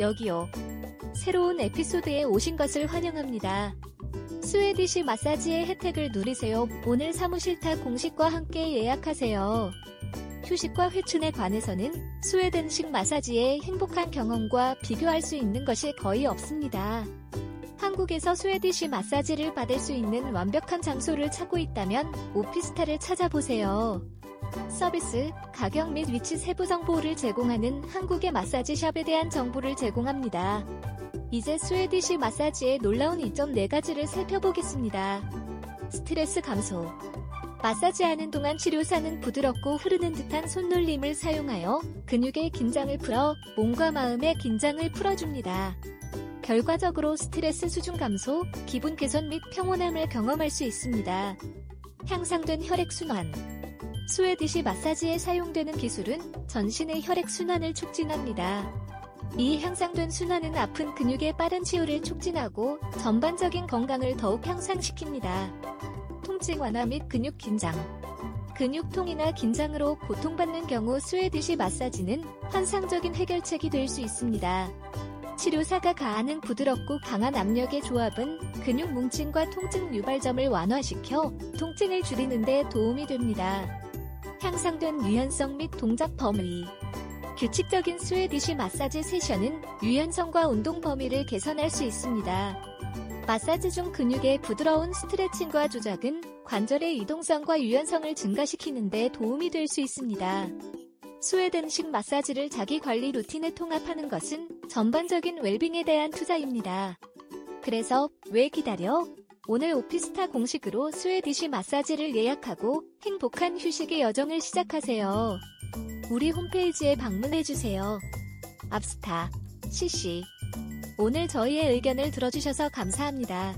여기요. 새로운 에피소드에 오신 것을 환영합니다. 스웨디시 마사지의 혜택을 누리세요. 오늘 사무실 타 공식과 함께 예약하세요. 휴식과 회춘에 관해서는 스웨덴식 마사지의 행복한 경험과 비교할 수 있는 것이 거의 없습니다. 한국에서 스웨디시 마사지를 받을 수 있는 완벽한 장소를 찾고 있다면 오피스타를 찾아보세요. 서비스, 가격 및 위치 세부 정보를 제공하는 한국의 마사지 샵에 대한 정보를 제공합니다. 이제 Swedish 마사지의 놀라운 이점 4가지를 살펴보겠습니다. 스트레스 감소. 마사지하는 동안 치료사는 부드럽고 흐르는 듯한 손놀림을 사용하여 근육의 긴장을 풀어 몸과 마음의 긴장을 풀어줍니다. 결과적으로 스트레스 수준 감소, 기분 개선 및 평온함을 경험할 수 있습니다. 향상된 혈액순환. Swedish 마사지에 사용되는 기술은 전신의 혈액순환을 촉진합니다. 이 향상된 순환은 아픈 근육의 빠른 치유를 촉진하고 전반적인 건강을 더욱 향상시킵니다. 통증 완화 및 근육 긴장. 근육통이나 긴장으로 고통받는 경우 스웨디시 마사지는 환상적인 해결책이 될 수 있습니다. 치료사가 가하는 부드럽고 강한 압력의 조합은 근육 뭉침과 통증 유발점을 완화시켜 통증을 줄이는 데 도움이 됩니다. 향상된 유연성 및 동작 범위. 규칙적인 스웨디시 마사지 세션은 유연성과 운동 범위를 개선할 수 있습니다. 마사지 중 근육의 부드러운 스트레칭과 조작은 관절의 이동성과 유연성을 증가시키는 데 도움이 될 수 있습니다. 스웨덴식 마사지를 자기 관리 루틴에 통합하는 것은 전반적인 웰빙에 대한 투자입니다. 그래서 왜 기다려? 오늘 오피스타 공식으로 스웨디시 마사지를 예약하고 행복한 휴식의 여정을 시작하세요. 우리 홈페이지에 방문해주세요. 압스타, CC. 오늘 저희의 의견을 들어주셔서 감사합니다.